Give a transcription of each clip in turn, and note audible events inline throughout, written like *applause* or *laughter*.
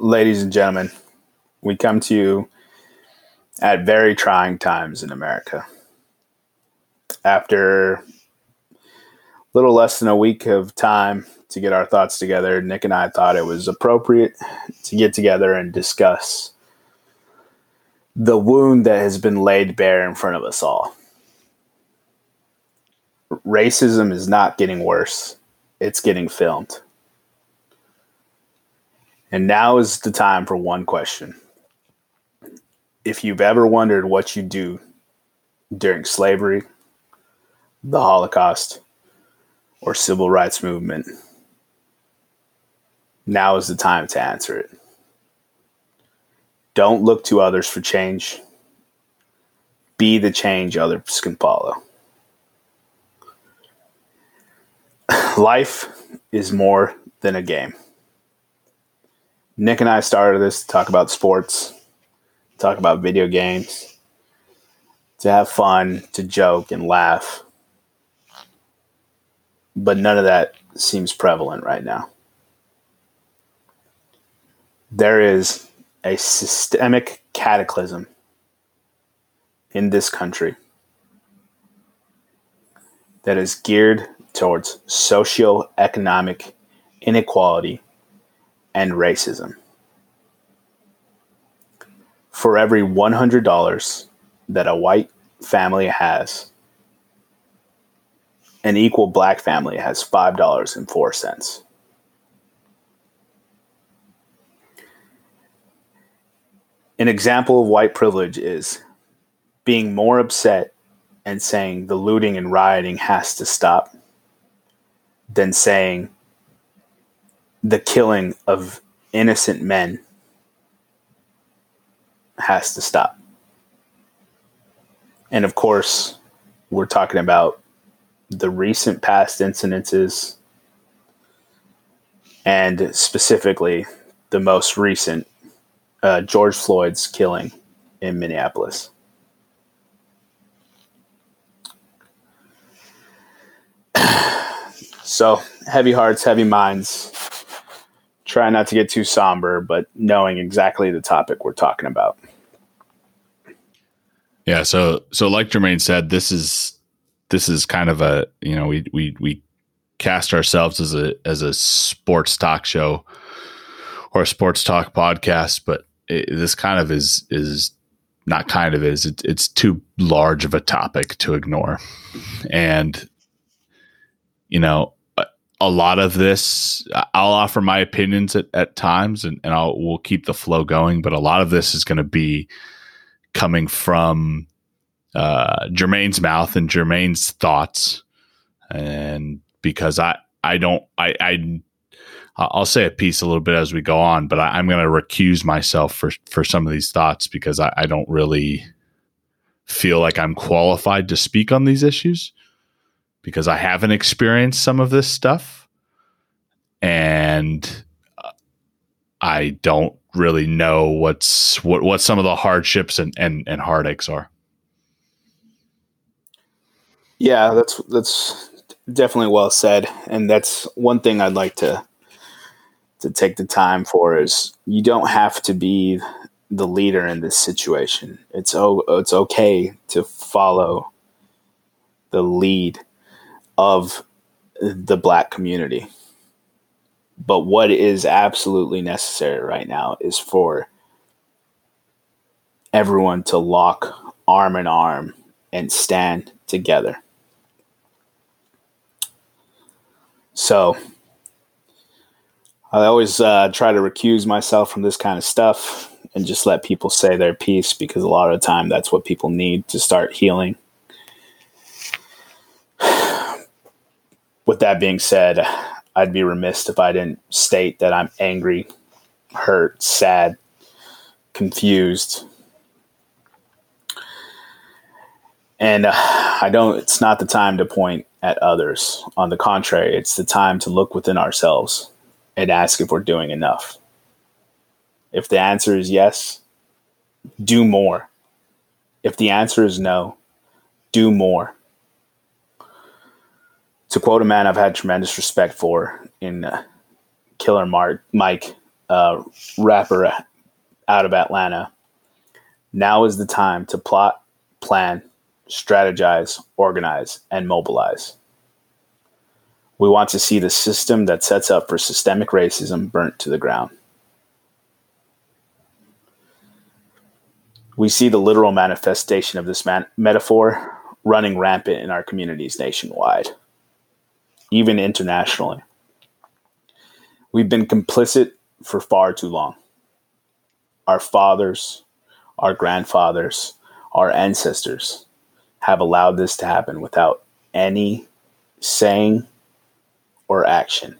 ladies and gentlemen, we come to you at very trying times in America. After a little less than a week of time to get our thoughts together, Nick and I thought it was appropriate to get together and discuss the wound that has been laid bare in front of us all. Racism is not getting worse, it's getting filmed. And now is the time for one question. If you've ever wondered what you do during slavery, the Holocaust, or civil rights movement, now is the time to answer it. Don't look to others for change. Be the change others can follow. *laughs* Life is more than a game. Nick and I started this to talk about sports, talk about video games, to have fun, to joke and laugh. But none of that seems prevalent right now. There is a systemic cataclysm in this country that is geared towards socio-economic inequality and racism. For every $100 that a white family has, an equal black family has $5.04. An example of white privilege is being more upset and saying the looting and rioting has to stop than saying the killing of innocent men has to stop. And of course, we're talking about the recent past incidences and specifically the most recent uh, George Floyd's killing in Minneapolis. *clears throat* so, heavy hearts, heavy minds. Try not to get too somber, but knowing exactly the topic we're talking about. Yeah, so so like Jermaine said, this is this is kind of a you know we we we cast ourselves as a as a sports talk show or a sports talk podcast, but it, this kind of is is not kind of is it, it's too large of a topic to ignore, and you know a lot of this i'll offer my opinions at, at times and, and i'll we'll keep the flow going but a lot of this is going to be coming from uh, jermaine's mouth and jermaine's thoughts. And because i i don't i i i'll say a piece a little bit as we go on but I, am going to recuse myself for for some of these thoughts because I, I don't really feel like i'm qualified to speak on these issues because I haven't experienced some of this stuff and uh, I don't really know what's what what some of the hardships and and, and heartaches are. Yeah, that's that's definitely well said, and that's one thing I'd like to to take the time for is you don't have to be the leader in this situation. It's oh, it's okay to follow the lead of the black community. But what is absolutely necessary right now is for everyone to lock arm in arm and stand together. So I always uh, try to recuse myself from this kind of stuff and just let people say their piece because a lot of the time that's what people need to start healing with that being said, I'd be remiss if I didn't state that I'm angry, hurt, sad, confused. And uh, I don't, it's not the time to point at others. On the contrary, it's the time to look within ourselves and ask if we're doing enough. If the answer is yes, do more. If the answer is no, do more to quote a man I've had tremendous respect for in uh, Killer Mark, Mike, uh, rapper out of Atlanta. Now is the time to plot, plan, strategize, organize, and mobilize. We want to see the system that sets up for systemic racism burnt to the ground. We see the literal manifestation of this man- metaphor running rampant in our communities nationwide, even internationally. We've been complicit for far too long. Our fathers, our grandfathers, our ancestors have allowed this to happen without any saying or action.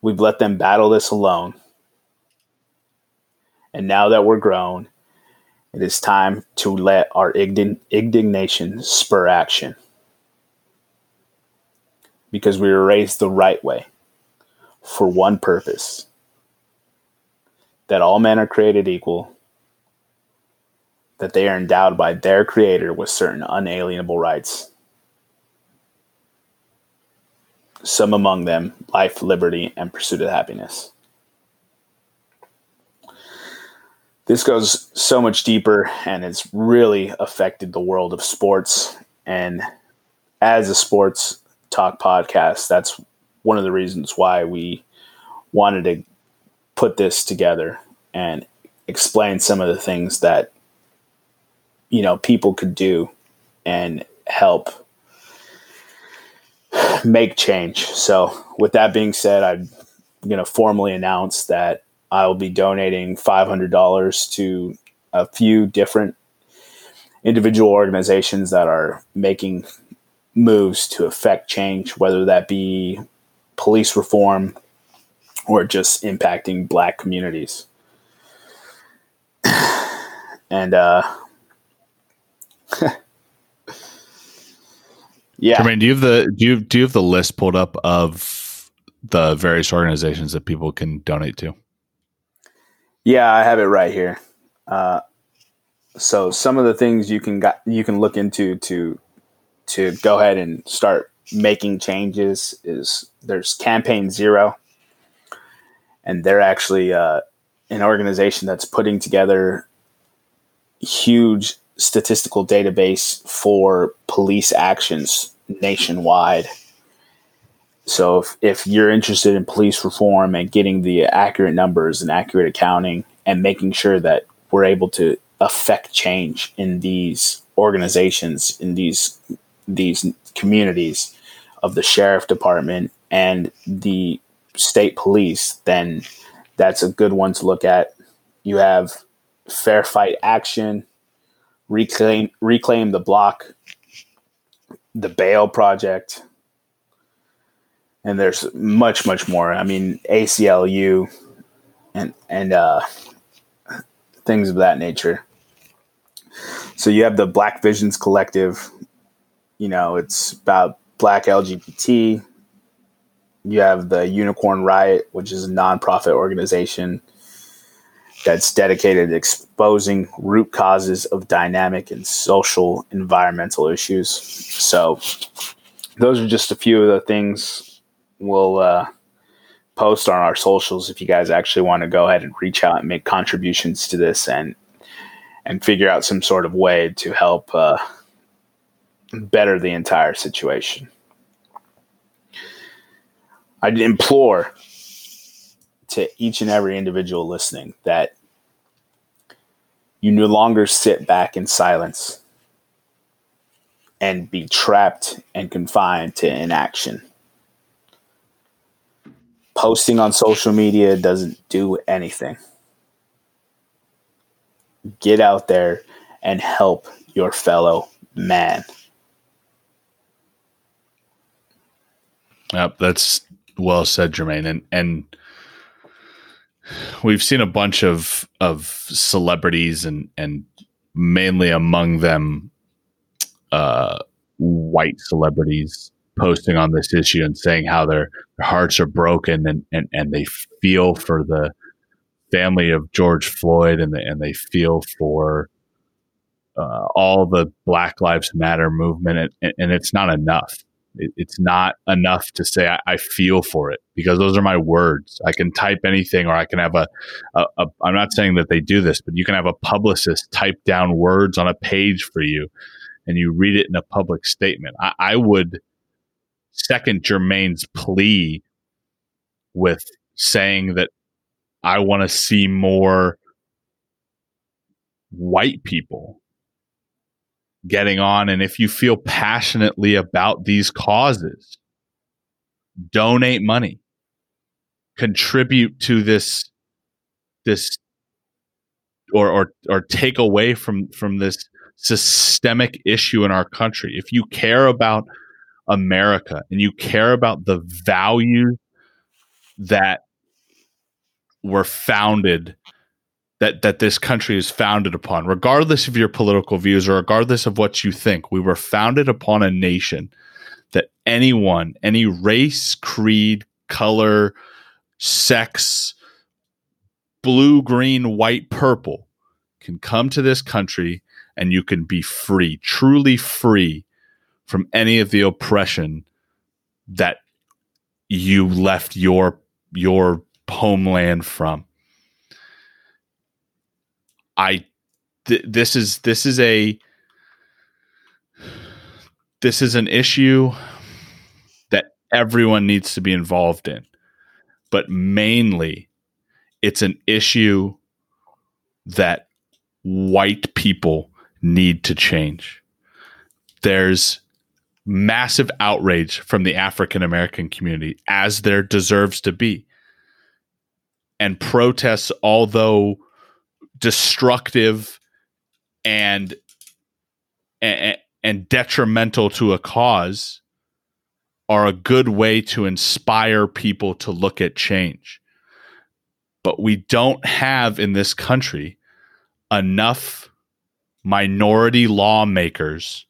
We've let them battle this alone. And now that we're grown, it is time to let our indignation spur action. Because we were raised the right way for one purpose that all men are created equal, that they are endowed by their creator with certain unalienable rights. Some among them life, liberty, and pursuit of happiness. This goes so much deeper and it's really affected the world of sports. And as a sports talk podcast, that's one of the reasons why we wanted to put this together and explain some of the things that you know people could do and help make change. So, with that being said, I'm going to formally announce that I will be donating $500 to a few different individual organizations that are making moves to affect change, whether that be police reform or just impacting black communities. *sighs* and uh *laughs* yeah. Jermaine, do you have the do you do you have the list pulled up of the various organizations that people can donate to? Yeah, I have it right here. Uh, so some of the things you can got you can look into to to go ahead and start making changes is there's campaign zero. And they're actually uh, an organization that's putting together huge statistical database for police actions nationwide. So if, if you're interested in police reform and getting the accurate numbers and accurate accounting and making sure that we're able to affect change in these organizations in these these communities of the sheriff department and the state police, then that's a good one to look at. You have Fair Fight Action, Reclaim Reclaim the Block, the Bail Project, and there's much much more. I mean ACLU and and uh, things of that nature. So you have the Black Visions Collective. You know, it's about Black LGBT. You have the Unicorn Riot, which is a nonprofit organization that's dedicated to exposing root causes of dynamic and social environmental issues. So, those are just a few of the things we'll uh, post on our socials if you guys actually want to go ahead and reach out and make contributions to this and and figure out some sort of way to help uh, better the entire situation. I implore to each and every individual listening that you no longer sit back in silence and be trapped and confined to inaction. Posting on social media doesn't do anything. Get out there and help your fellow man. Yep, that's well said, Jermaine. And and we've seen a bunch of of celebrities and and mainly among them uh, white celebrities posting on this issue and saying how their, their hearts are broken and, and, and they feel for the family of George Floyd and, the, and they feel for uh, all the Black Lives Matter movement. And, and it's not enough It, it's not enough to say I, I, feel for it because those are my words. I can type anything, or I can have a, a, a. I'm not saying that they do this, but you can have a publicist type down words on a page for you, and you read it in a public statement. I, I would second Jermaine's plea with saying that I want to see more white people getting on. And if you feel passionately about these causes, donate money, contribute to this, this, or, or, or take away from, from this systemic issue in our country. If you care about America and you care about the values that were founded that that this country is founded upon regardless of your political views or regardless of what you think we were founded upon a nation that anyone any race creed color sex blue green white purple can come to this country and you can be free truly free from any of the oppression that you left your your homeland from. I th- this is this is a this is an issue that everyone needs to be involved in. But mainly it's an issue that white people need to change. There's massive outrage from the African American community, as there deserves to be. And protests, although destructive and, and, and detrimental to a cause, are a good way to inspire people to look at change. But we don't have in this country enough minority lawmakers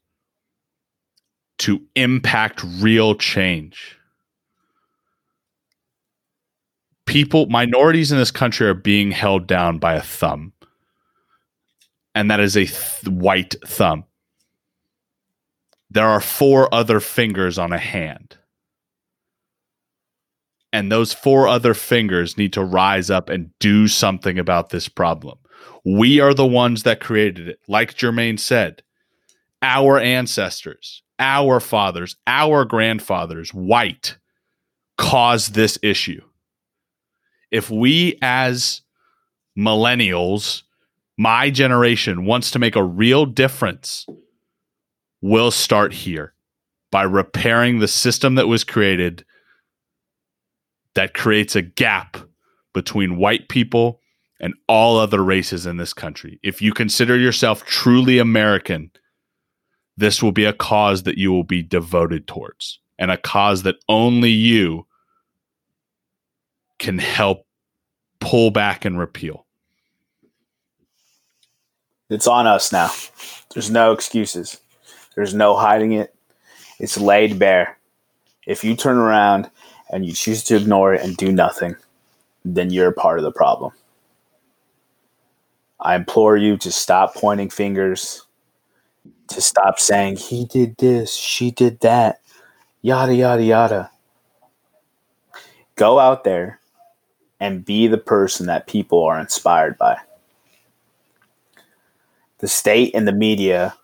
to impact real change. People, minorities in this country are being held down by a thumb. And that is a th- white thumb. There are four other fingers on a hand. And those four other fingers need to rise up and do something about this problem. We are the ones that created it. Like Jermaine said, our ancestors, our fathers, our grandfathers, white, caused this issue. If we as millennials, my generation, wants to make a real difference, we'll start here by repairing the system that was created that creates a gap between white people and all other races in this country. If you consider yourself truly American, this will be a cause that you will be devoted towards and a cause that only you can help pull back and repeal. It's on us now. There's no excuses. There's no hiding it. It's laid bare. If you turn around and you choose to ignore it and do nothing, then you're part of the problem. I implore you to stop pointing fingers to stop saying he did this, she did that, yada, yada, yada. Go out there and be the person that people are inspired by. The state and the media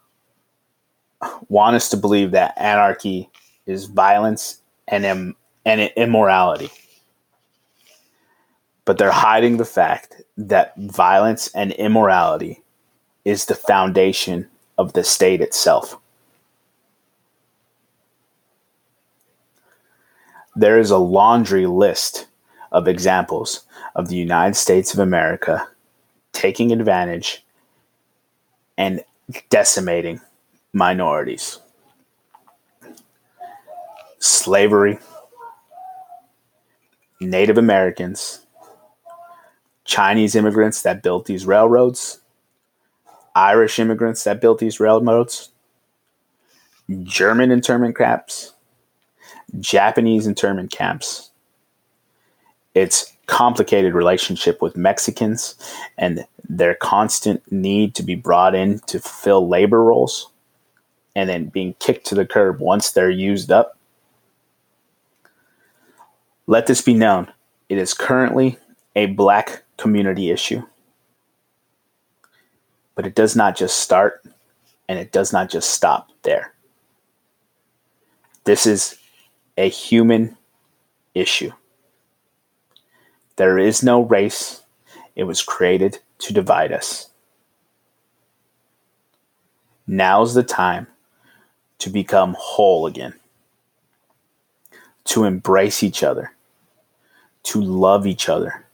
want us to believe that anarchy is violence and, Im- and immorality. But they're hiding the fact that violence and immorality is the foundation of the state itself. There is a laundry list of examples of the United States of America taking advantage and decimating minorities. Slavery, Native Americans, Chinese immigrants that built these railroads, Irish immigrants that built these railroads, German internment camps, Japanese internment camps. It's complicated relationship with Mexicans and their constant need to be brought in to fill labor roles and then being kicked to the curb once they're used up. Let this be known. It is currently a black community issue. But it does not just start and it does not just stop there. This is a human issue. There is no race, it was created to divide us. Now's the time to become whole again, to embrace each other, to love each other,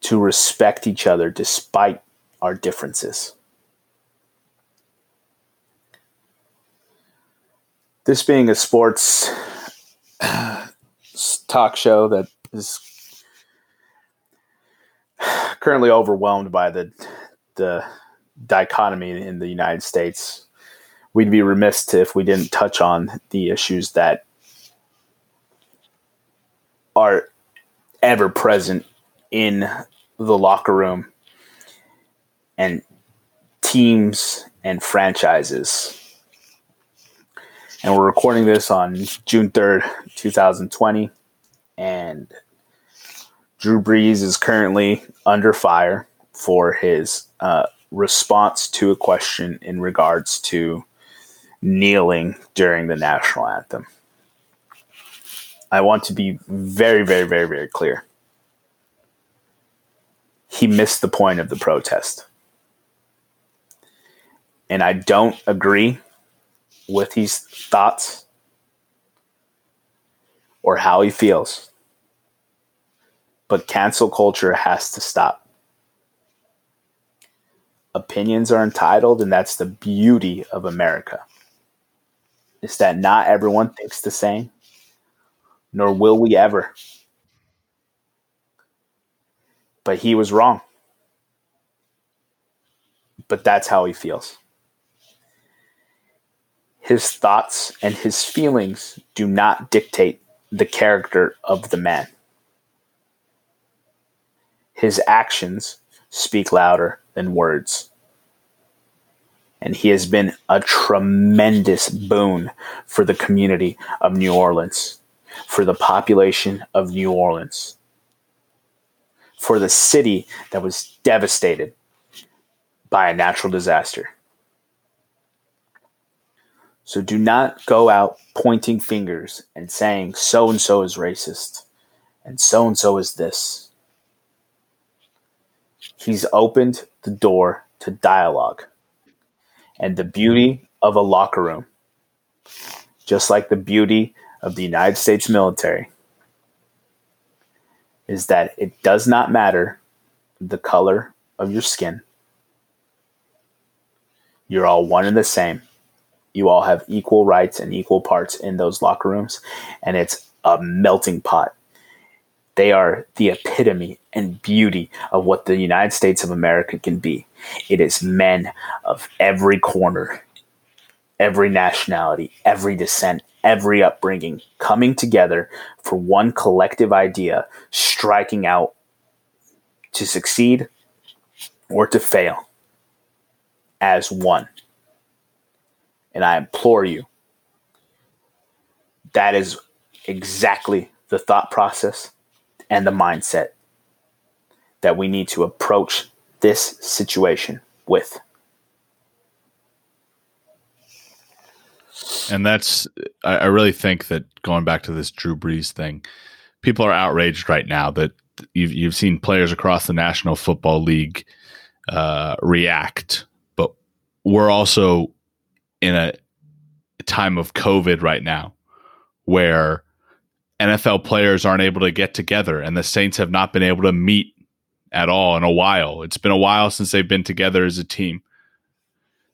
to respect each other despite our differences. This being a sports *sighs* talk show that is currently overwhelmed by the the dichotomy in the United States. We'd be remiss if we didn't touch on the issues that are ever present in the locker room and teams and franchises. And we're recording this on June 3rd, 2020. And Drew Brees is currently under fire for his uh, response to a question in regards to kneeling during the national anthem. I want to be very, very, very, very clear. He missed the point of the protest. And I don't agree with his thoughts or how he feels. But cancel culture has to stop opinions are entitled, and that's the beauty of America. Is that not everyone thinks the same, nor will we ever. But he was wrong. But that's how he feels. His thoughts and his feelings do not dictate the character of the man. His actions speak louder than words. And he has been a tremendous boon for the community of New Orleans, for the population of New Orleans, for the city that was devastated by a natural disaster. So do not go out pointing fingers and saying so and so is racist and so and so is this he's opened the door to dialogue and the beauty of a locker room, just like the beauty of the United States military, is that it does not matter the color of your skin. You're all one and the same. You all have equal rights and equal parts in those locker rooms, and it's a melting pot they are the epitome and beauty of what the United States of America can be. It is men of every corner, every nationality, every descent, every upbringing coming together for one collective idea, striking out to succeed or to fail as one. And I implore you, that is exactly the thought process and the mindset that we need to approach this situation with. And that's, I, really think that going back to this Drew Brees thing, people are outraged right now that you've, you've seen players across the National Football League uh, react, but we're also in a time of COVID right now where NFL players aren't able to get together, and the Saints have not been able to meet at all in a while. It's been a while since they've been together as a team.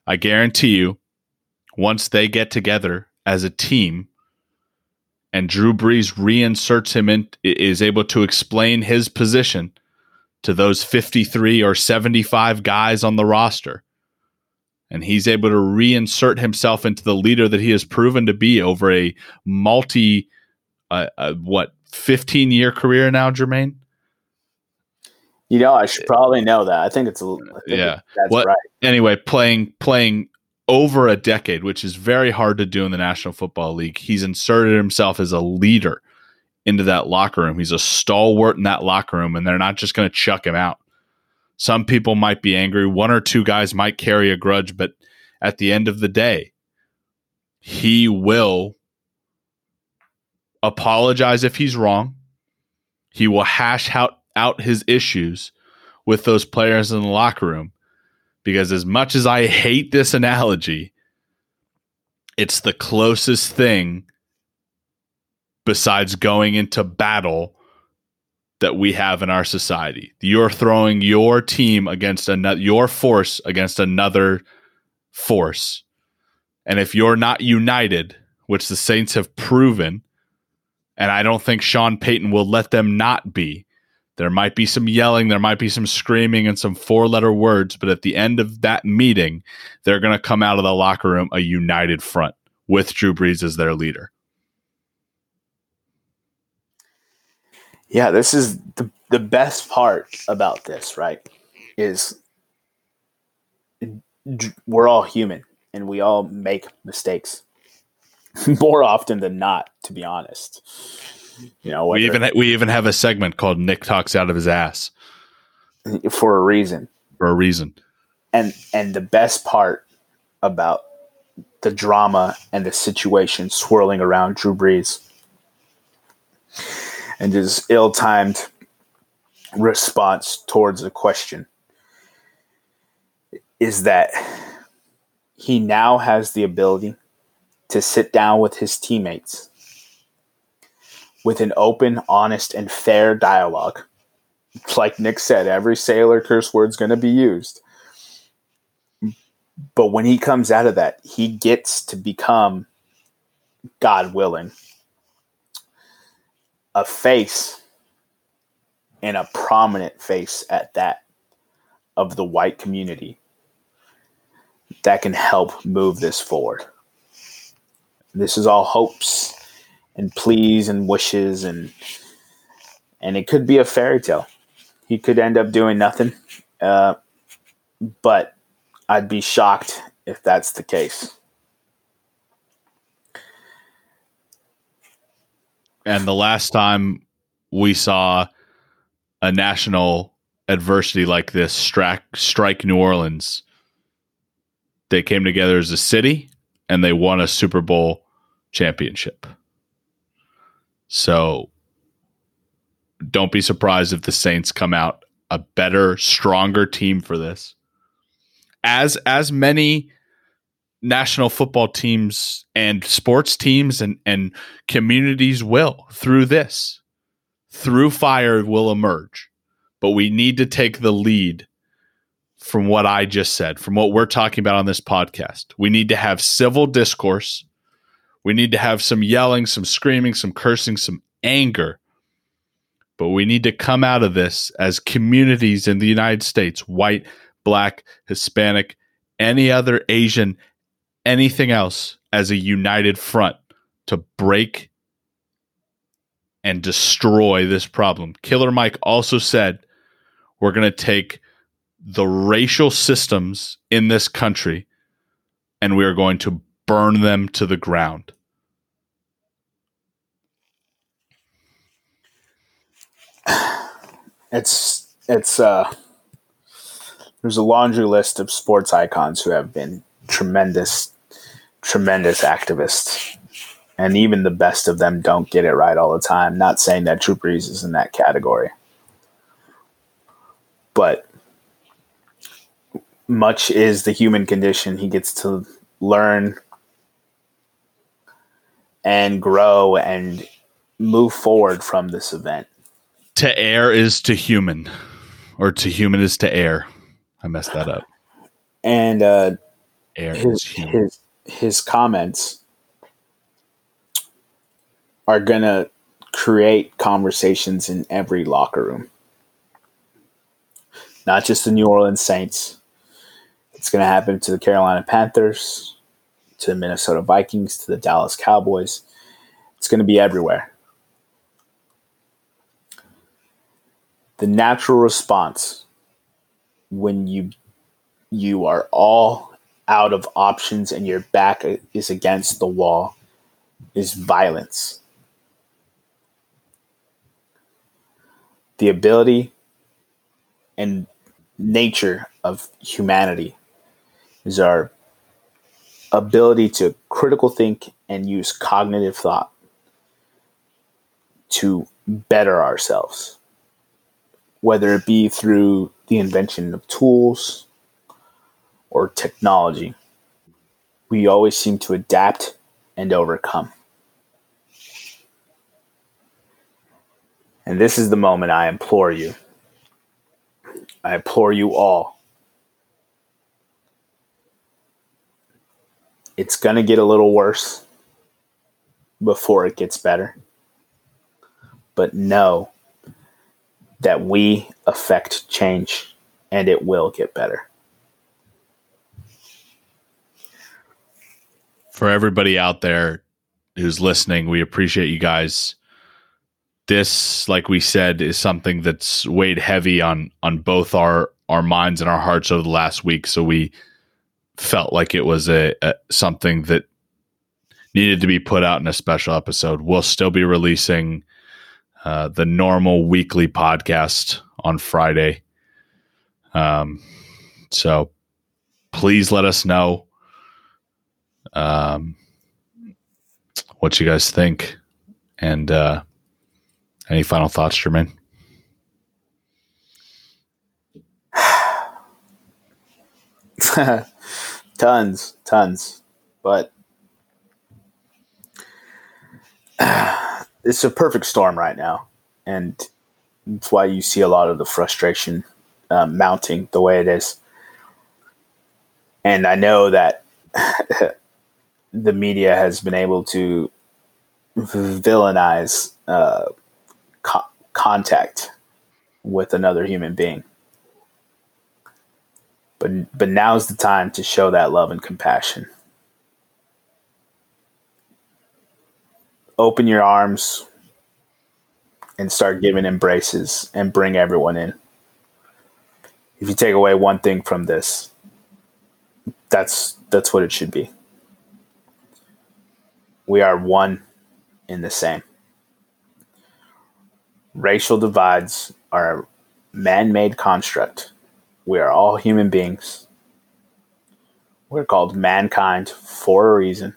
I guarantee you, once they get together as a team, and Drew Brees reinserts him in, is able to explain his position to those 53 or 75 guys on the roster. And he's able to reinsert himself into the leader that he has proven to be over a multi a, a what 15 year career now, Jermaine? You know, I should probably know that. I think it's a think yeah. That's what, right. Anyway, playing playing over a decade, which is very hard to do in the National Football League. He's inserted himself as a leader into that locker room. He's a stalwart in that locker room, and they're not just going to chuck him out. Some people might be angry. One or two guys might carry a grudge, but at the end of the day, he will apologize if he's wrong. He will hash out, out his issues with those players in the locker room. Because as much as I hate this analogy, it's the closest thing besides going into battle that we have in our society. You're throwing your team against another your force against another force. And if you're not united, which the Saints have proven, and I don't think Sean Payton will let them not be. There might be some yelling, there might be some screaming and some four letter words, but at the end of that meeting, they're going to come out of the locker room a united front with Drew Brees as their leader. Yeah, this is the, the best part about this, right? Is we're all human and we all make mistakes *laughs* more often than not, to be honest. You know, we even we even have a segment called Nick talks out of his ass for a reason. For a reason. And and the best part about the drama and the situation swirling around Drew Brees and his ill timed response towards the question is that he now has the ability to sit down with his teammates with an open, honest, and fair dialogue. Like Nick said, every sailor curse word's going to be used. But when he comes out of that, he gets to become, God willing, a face and a prominent face at that of the white community that can help move this forward. This is all hopes and pleas and wishes and and it could be a fairy tale. He could end up doing nothing, uh, but I'd be shocked if that's the case. And the last time we saw a national adversity like this strike strike New Orleans, they came together as a city and they won a Super Bowl championship. So don't be surprised if the Saints come out a better, stronger team for this. As as many national football teams and sports teams and, and communities will through this. Through fire will emerge. But we need to take the lead from what I just said, from what we're talking about on this podcast. We need to have civil discourse. We need to have some yelling, some screaming, some cursing, some anger. But we need to come out of this as communities in the United States white, black, Hispanic, any other Asian, anything else as a united front to break and destroy this problem. Killer Mike also said we're going to take the racial systems in this country and we are going to burn them to the ground. It's it's uh there's a laundry list of sports icons who have been tremendous, tremendous activists. And even the best of them don't get it right all the time. Not saying that Drew Brees is in that category. But much is the human condition. He gets to learn and grow and move forward from this event. To err is to human, or to human is to err. I messed that up. And uh, his, his his comments are gonna create conversations in every locker room, not just the New Orleans Saints. It's gonna happen to the Carolina Panthers, to the Minnesota Vikings, to the Dallas Cowboys. It's gonna be everywhere. The natural response when you you are all out of options and your back is against the wall is violence. the ability and nature of humanity is our ability to critical think and use cognitive thought to better ourselves, whether it be through the invention of tools or technology. We always seem to adapt and overcome. And this is the moment I implore you. I implore you all. It's going to get a little worse before it gets better. But know that we affect change and it will get better. For everybody out there who's listening, we appreciate you guys this, like we said, is something that's weighed heavy on on both our our minds and our hearts over the last week. So we felt like it was a, a something that needed to be put out in a special episode. We'll still be releasing uh, the normal weekly podcast on Friday. Um, so please let us know um, what you guys think, and uh, any final thoughts, Jermaine? *laughs* tons, tons, but *sighs* it's a perfect storm right now, and that's why you see a lot of the frustration uh, mounting the way it is. And I know that *laughs* the media has been able to villainize uh, co- contact with another human being. But but now's the time to show that love and compassion. Open your arms and start giving embraces and bring everyone in. If you take away one thing from this, that's that's what it should be. We are one in the same racial divides are a man made construct. We are all human beings. We're called mankind for a reason.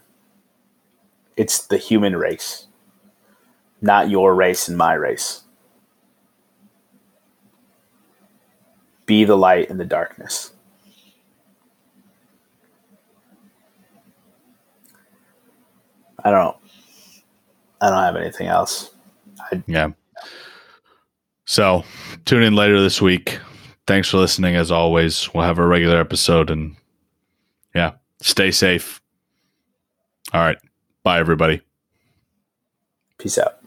It's the human race, not your race and my race. Be the light in the darkness. I don't I don't have anything else. I, yeah. So tune in later this week. Thanks for listening. As always, we'll have a regular episode and yeah, stay safe. All right. Bye, everybody. Peace out.